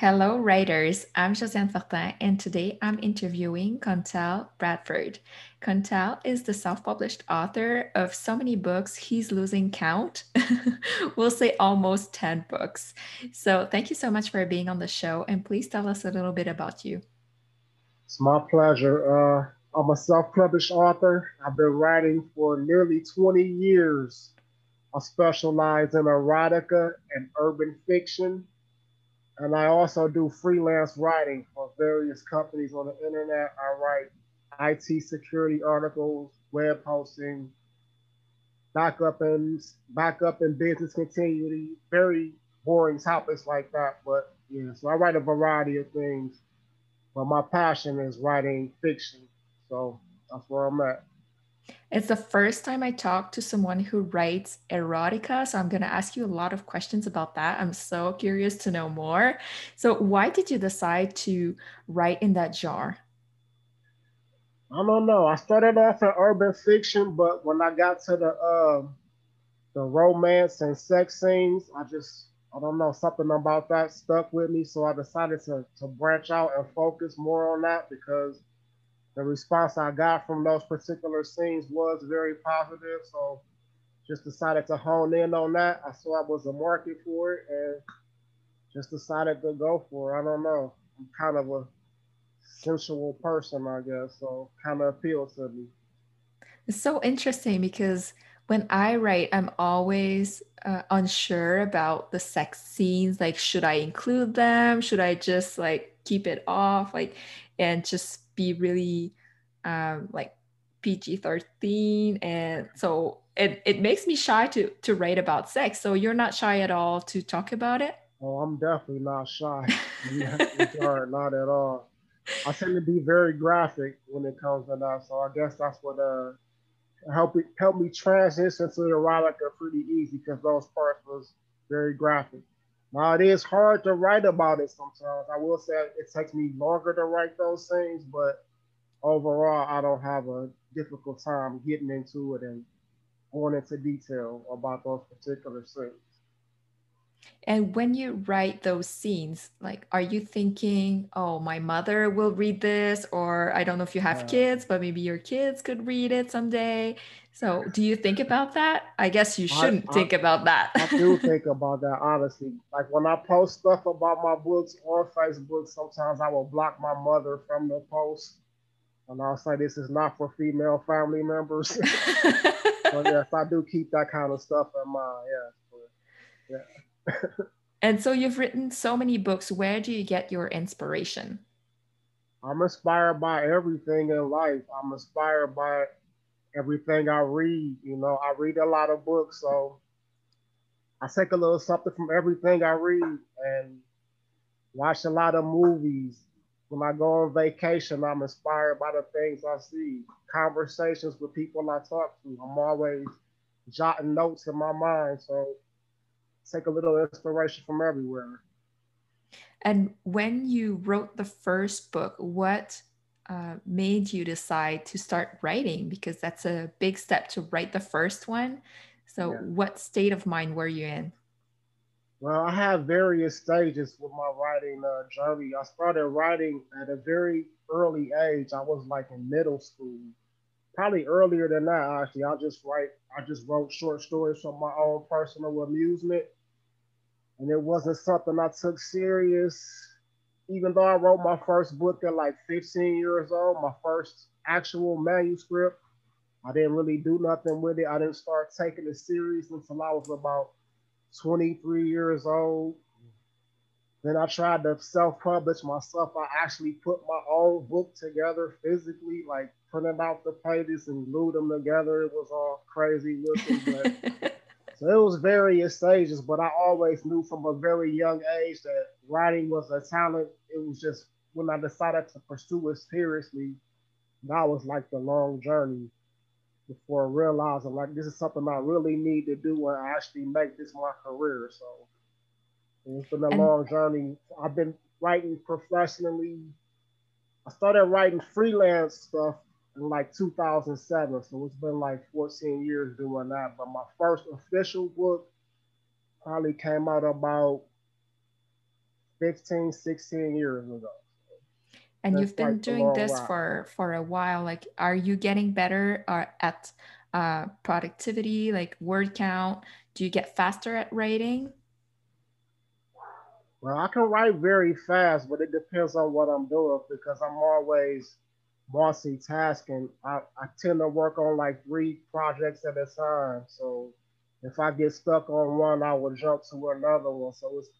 Hello, writers. I'm Josiane Fortin, and today I'm interviewing Contal Bradford. Contal is the self published author of so many books, he's losing count. we'll say almost 10 books. So, thank you so much for being on the show, and please tell us a little bit about you. It's my pleasure. Uh, I'm a self published author. I've been writing for nearly 20 years. I specialize in erotica and urban fiction and I also do freelance writing for various companies on the internet. I write IT security articles, web posting, backup and backup and business continuity, very boring topics like that. But yeah, so I write a variety of things. But my passion is writing fiction. So that's where I'm at. It's the first time I talk to someone who writes erotica. So I'm going to ask you a lot of questions about that. I'm so curious to know more. So, why did you decide to write in that genre? I don't know. I started off in urban fiction, but when I got to the uh, the romance and sex scenes, I just I don't know something about that stuck with me. So I decided to to branch out and focus more on that because the response I got from those particular scenes was very positive. So just decided to hone in on that. I saw I was a market for it and just decided to go for it. I don't know. I'm kind of a sensual person, I guess. So kind of appeals to me. It's so interesting because when I write, I'm always uh, unsure about the sex scenes. Like, should I include them? Should I just like keep it off? Like, and just be really um, like PG 13. And so it, it makes me shy to, to write about sex. So you're not shy at all to talk about it? Oh, I'm definitely not shy. not at all. I tend to be very graphic when it comes to that. So I guess that's what uh help it help me transition to the erotica pretty easy because those parts was very graphic. Now it is hard to write about it sometimes. I will say it takes me longer to write those things, but overall, I don't have a difficult time getting into it and going into detail about those particular scenes. And when you write those scenes, like, are you thinking, oh, my mother will read this? Or I don't know if you have uh, kids, but maybe your kids could read it someday. So do you think about that? I guess you shouldn't I, think about that. I do think about that, honestly. Like when I post stuff about my books on Facebook, sometimes I will block my mother from the post. And I'll say this is not for female family members. but yes, I do keep that kind of stuff in mind. But, yeah. And so you've written so many books. Where do you get your inspiration? I'm inspired by everything in life. I'm inspired by everything I read. You know, I read a lot of books, so I take a little something from everything I read and watch a lot of movies. When I go on vacation, I'm inspired by the things I see, conversations with people I talk to. I'm always jotting notes in my mind, so take a little inspiration from everywhere. And when you wrote the first book, what uh, made you decide to start writing? Because that's a big step to write the first one. So, yeah. what state of mind were you in? Well, I have various stages with my writing uh, journey. I started writing at a very early age. I was like in middle school, probably earlier than that. Actually, I just write. I just wrote short stories for my own personal amusement, and it wasn't something I took serious even though I wrote my first book at like 15 years old, my first actual manuscript, I didn't really do nothing with it. I didn't start taking it serious until I was about 23 years old. Then I tried to self-publish myself. I actually put my own book together physically, like printed out the pages and glued them together. It was all crazy looking, but So it was various stages, but I always knew from a very young age that writing was a talent. It was just when I decided to pursue it seriously, that was like the long journey before realizing like this is something I really need to do and actually make this my career. So it's been a and, long journey. I've been writing professionally. I started writing freelance stuff in like 2007, so it's been like 14 years doing that. But my first official book probably came out about 15, 16 years ago. And That's you've been like doing this for for a while. Like, are you getting better uh, at uh, productivity, like word count? Do you get faster at writing? Well, I can write very fast, but it depends on what I'm doing because I'm always multitasking. I, I tend to work on like three projects at a time. So if I get stuck on one, I will jump to another one. So it's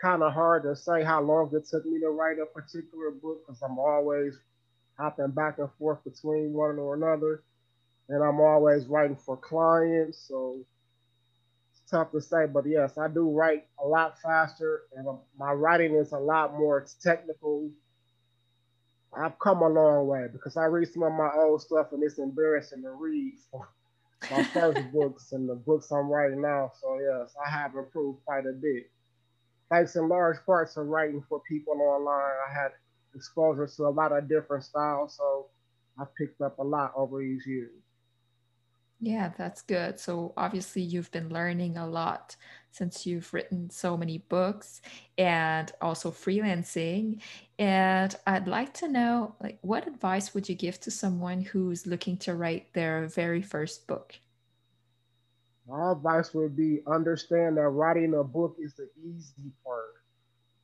kind of hard to say how long it took me to write a particular book because I'm always hopping back and forth between one or another. And I'm always writing for clients. So it's tough to say. But yes, I do write a lot faster and my writing is a lot more technical. I've come a long way because I read some of my old stuff and it's embarrassing to read. my first books and the books I'm writing now. So yes, I have improved quite a bit. Thanks in large parts to writing for people online. I had exposure to a lot of different styles, so I picked up a lot over these years. Yeah, that's good. So obviously you've been learning a lot since you've written so many books and also freelancing. And I'd like to know like what advice would you give to someone who's looking to write their very first book? My advice would be understand that writing a book is the easy part.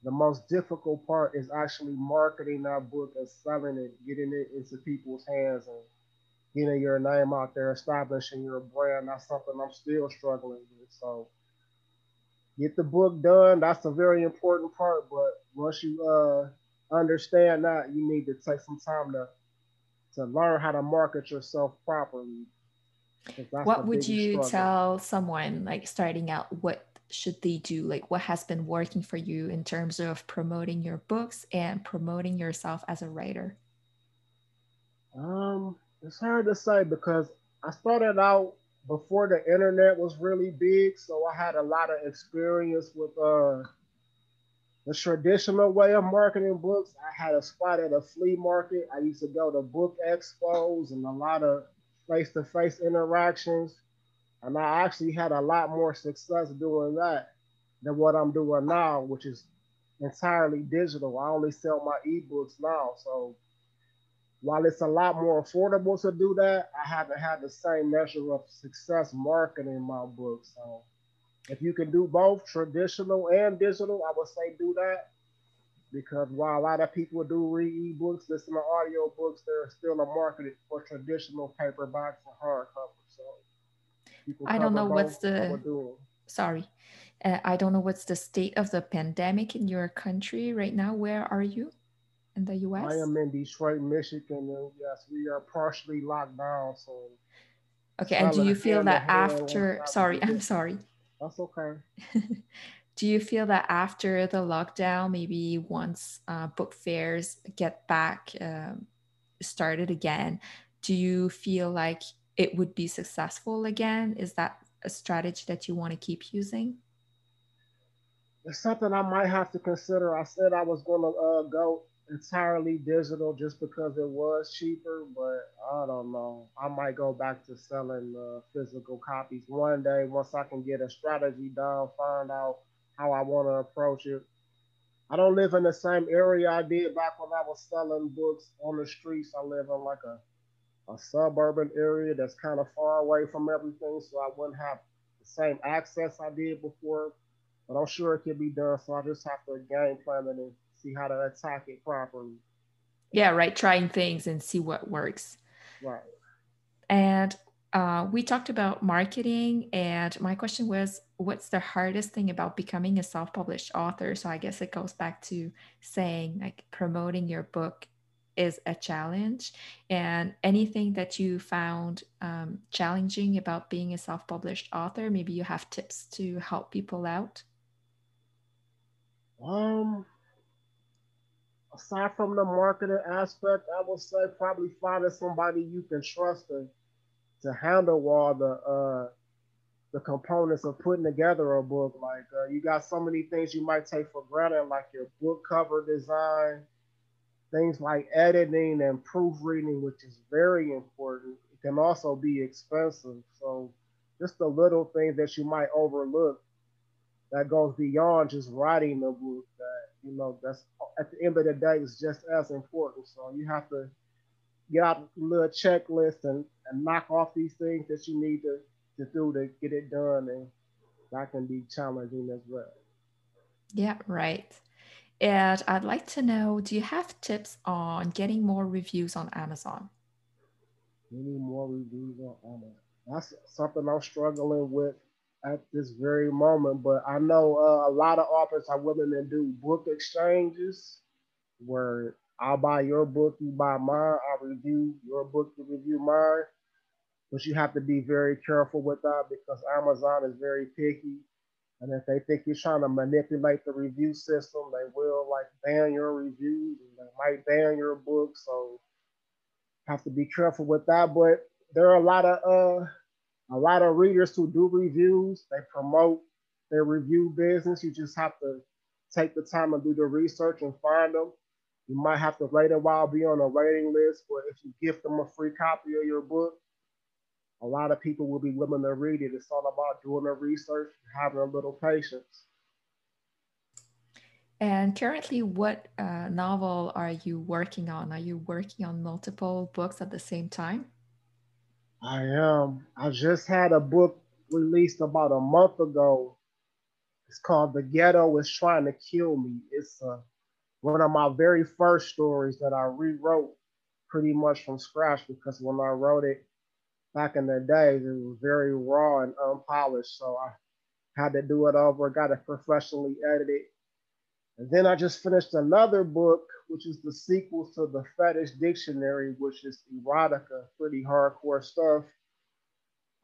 The most difficult part is actually marketing that book and selling it, getting it into people's hands and getting your name out there, establishing your brand. That's something I'm still struggling with. So get the book done. That's a very important part. But once you uh, understand that, you need to take some time to to learn how to market yourself properly. What would you struggle. tell someone like starting out? What should they do? Like, what has been working for you in terms of promoting your books and promoting yourself as a writer? Um, it's hard to say because I started out before the internet was really big, so I had a lot of experience with uh, the traditional way of marketing books. I had a spot at a flea market. I used to go to book expos and a lot of face-to-face interactions, and I actually had a lot more success doing that than what I'm doing now, which is entirely digital. I only sell my ebooks now, so while it's a lot more affordable to do that, I haven't had the same measure of success marketing my books. So if you can do both traditional and digital, I would say do that. Because while a lot of people do read ebooks, listen to audio books, there's still a market for traditional paperbacks and hardcovers. So I don't know what's the sorry. Uh, I don't know what's the state of the pandemic in your country right now. Where are you? In the US? I am in Detroit, Michigan, and yes, we are partially locked down. So, okay. And do you feel that after? Sorry, I'm sorry. That's okay. do you feel that after the lockdown, maybe once uh, book fairs get back um, started again, do you feel like it would be successful again? Is that a strategy that you want to keep using? It's something I might have to consider. I said I was going to uh, go entirely digital just because it was cheaper, but I don't know. I might go back to selling uh, physical copies one day once I can get a strategy down, find out how I want to approach it. I don't live in the same area I did back when I was selling books on the streets. I live in like a, a suburban area that's kind of far away from everything, so I wouldn't have the same access I did before. But I'm sure it can be done, so I just have to game plan it and see how to attack it properly. Yeah, right. Trying things and see what works. Right. And uh, we talked about marketing, and my question was, what's the hardest thing about becoming a self-published author? So I guess it goes back to saying like promoting your book is a challenge, and anything that you found um, challenging about being a self-published author, maybe you have tips to help people out. Um, aside from the marketing aspect, I would say probably finding somebody you can trust to to handle all the uh, the components of putting together a book. Like uh, you got so many things you might take for granted, like your book cover design, things like editing and proofreading, which is very important. It can also be expensive. So just the little things that you might overlook that goes beyond just writing the book that you know that's at the end of the day is just as important. So you have to get out a little checklist and, and knock off these things that you need to, to do to get it done and that can be challenging as well. Yeah, right. And I'd like to know do you have tips on getting more reviews on Amazon? Getting more reviews on Amazon. That's something I'm struggling with at this very moment. But I know uh, a lot of authors are willing to do book exchanges where I'll buy your book, you buy mine, I'll review your book, you review mine. But you have to be very careful with that because Amazon is very picky. And if they think you're trying to manipulate the review system, they will like ban your reviews and they might ban your book. So have to be careful with that. But there are a lot of uh a lot of readers who do reviews, they promote their review business. You just have to take the time and do the research and find them. You might have to wait a while, be on a waiting list, but if you give them a free copy of your book, a lot of people will be willing to read it. It's all about doing the research, and having a little patience. And currently, what uh, novel are you working on? Are you working on multiple books at the same time? I am. I just had a book released about a month ago. It's called The Ghetto is Trying to Kill Me. It's uh, one of my very first stories that I rewrote pretty much from scratch because when I wrote it back in the days, it was very raw and unpolished. So I had to do it over, got it professionally edited. And then I just finished another book which is the sequel to the Fetish Dictionary, which is erotica, pretty hardcore stuff.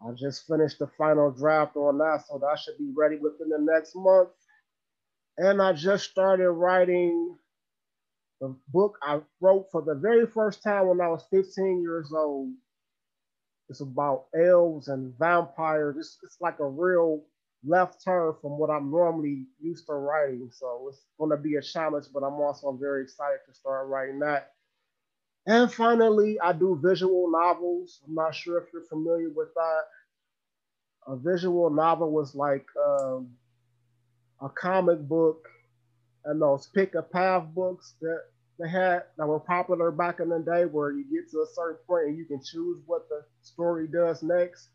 I just finished the final draft on that, so that should be ready within the next month. And I just started writing the book I wrote for the very first time when I was 15 years old. It's about elves and vampires. It's, it's like a real left turn from what I'm normally used to writing. So it's going to be a challenge, but I'm also very excited to start writing that. And finally, I do visual novels. I'm not sure if you're familiar with that. A visual novel was like um, a comic book and those pick a path books that they had that were popular back in the day where you get to a certain point and you can choose what the story does next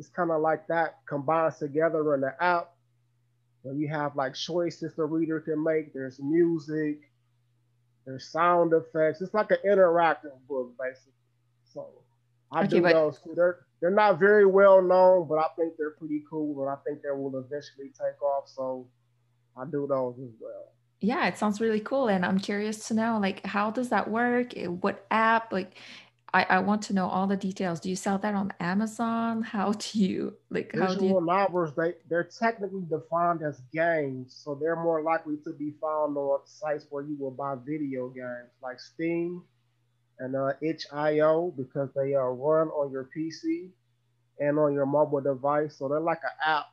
it's kind of like that combines together in the app where you have like choices the reader can make. There's music, there's sound effects. It's like an interactive book, basically. So I okay, do but- those too. They're they're not very well known, but I think they're pretty cool, and I think they will eventually take off. So I do those as well. Yeah, it sounds really cool, and I'm curious to know, like, how does that work? What app? Like, I, I want to know all the details. Do you sell that on Amazon? How do you like how do you novels they they're technically defined as games, so they're more likely to be found on sites where you will buy video games like Steam and uh, itch.io because they are uh, run on your PC and on your mobile device. So they're like an app.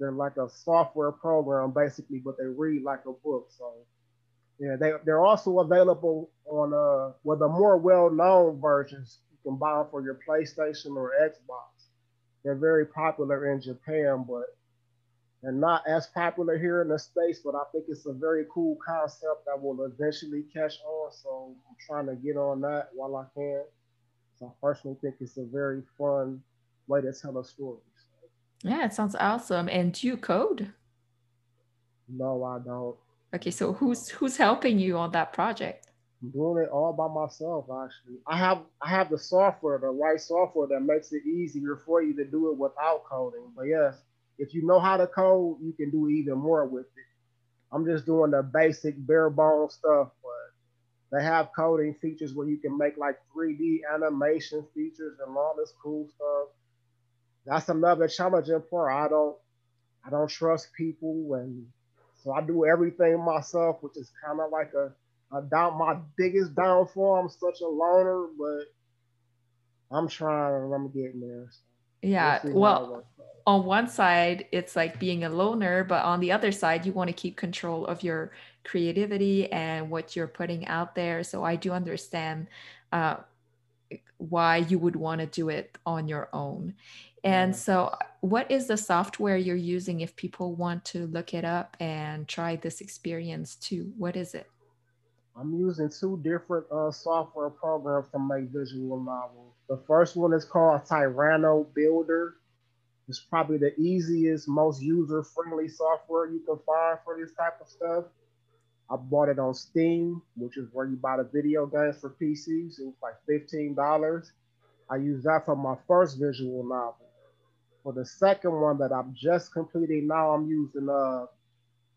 They're like a software program basically, but they read like a book. So yeah, they they're also available on uh well the more well-known versions you can buy them for your PlayStation or Xbox. They're very popular in Japan, but they're not as popular here in the States, but I think it's a very cool concept that will eventually catch on. So I'm trying to get on that while I can. So I personally think it's a very fun way to tell a story. Yeah, it sounds awesome. And do you code? No, I don't. Okay, so who's who's helping you on that project? I'm doing it all by myself actually. I have I have the software, the right software that makes it easier for you to do it without coding. But yes, if you know how to code, you can do even more with it. I'm just doing the basic bare bones stuff, but they have coding features where you can make like 3D animation features and all this cool stuff. That's another challenging part. I don't I don't trust people and so I do everything myself, which is kind of like a doubt my biggest downfall. I'm such a loner, but I'm trying. I'm getting there. So yeah. We'll, well on one side, it's like being a loner, but on the other side, you want to keep control of your creativity and what you're putting out there. So I do understand uh, why you would want to do it on your own. And so, what is the software you're using if people want to look it up and try this experience too? What is it? I'm using two different uh, software programs to make visual novels. The first one is called TyranoBuilder. It's probably the easiest, most user friendly software you can find for this type of stuff. I bought it on Steam, which is where you buy the video games for PCs. It was like $15. I used that for my first visual novel. For the second one that I'm just completing now, I'm using a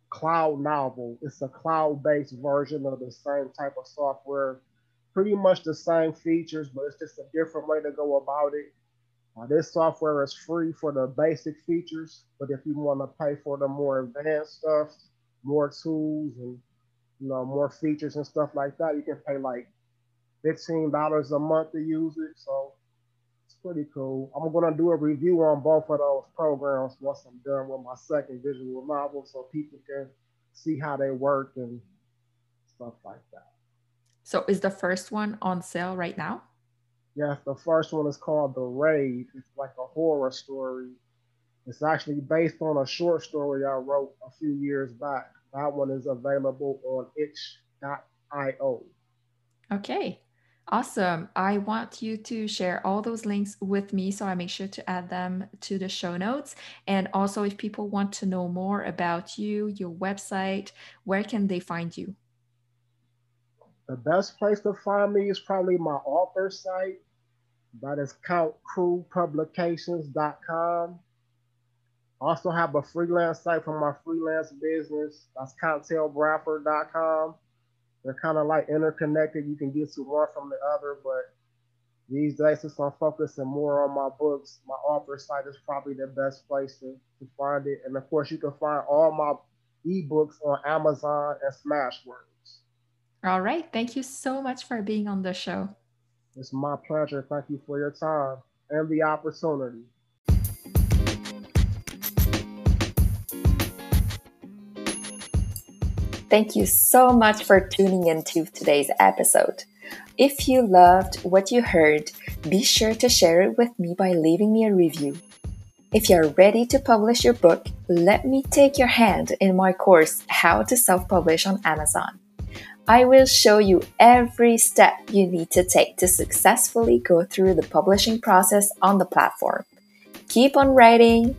Cloud Novel. It's a cloud-based version of the same type of software. Pretty much the same features, but it's just a different way to go about it. This software is free for the basic features, but if you want to pay for the more advanced stuff, more tools and you know more features and stuff like that, you can pay like fifteen dollars a month to use it. So it's pretty cool. I'm gonna do a review on both of those programs once I'm done with my second visual novel, so people can see how they work and stuff like that. So is the first one on sale right now? Yes, the first one is called The Raid. It's like a horror story. It's actually based on a short story I wrote a few years back. That one is available on itch.io. Okay, awesome. I want you to share all those links with me, so I make sure to add them to the show notes. And also, if people want to know more about you, your website, where can they find you? The best place to find me is probably my author site. That is countcrewpublications.com. Also have a freelance site for my freelance business. That's cocktailbradford.com. They're kind of like interconnected. You can get to one from the other, but these days, since I'm focusing more on my books, my author site is probably the best place to, to find it. And of course, you can find all my ebooks on Amazon and Smashwords. All right. Thank you so much for being on the show. It's my pleasure. Thank you for your time and the opportunity. Thank you so much for tuning into today's episode. If you loved what you heard, be sure to share it with me by leaving me a review. If you're ready to publish your book, let me take your hand in my course, How to Self Publish on Amazon. I will show you every step you need to take to successfully go through the publishing process on the platform. Keep on writing,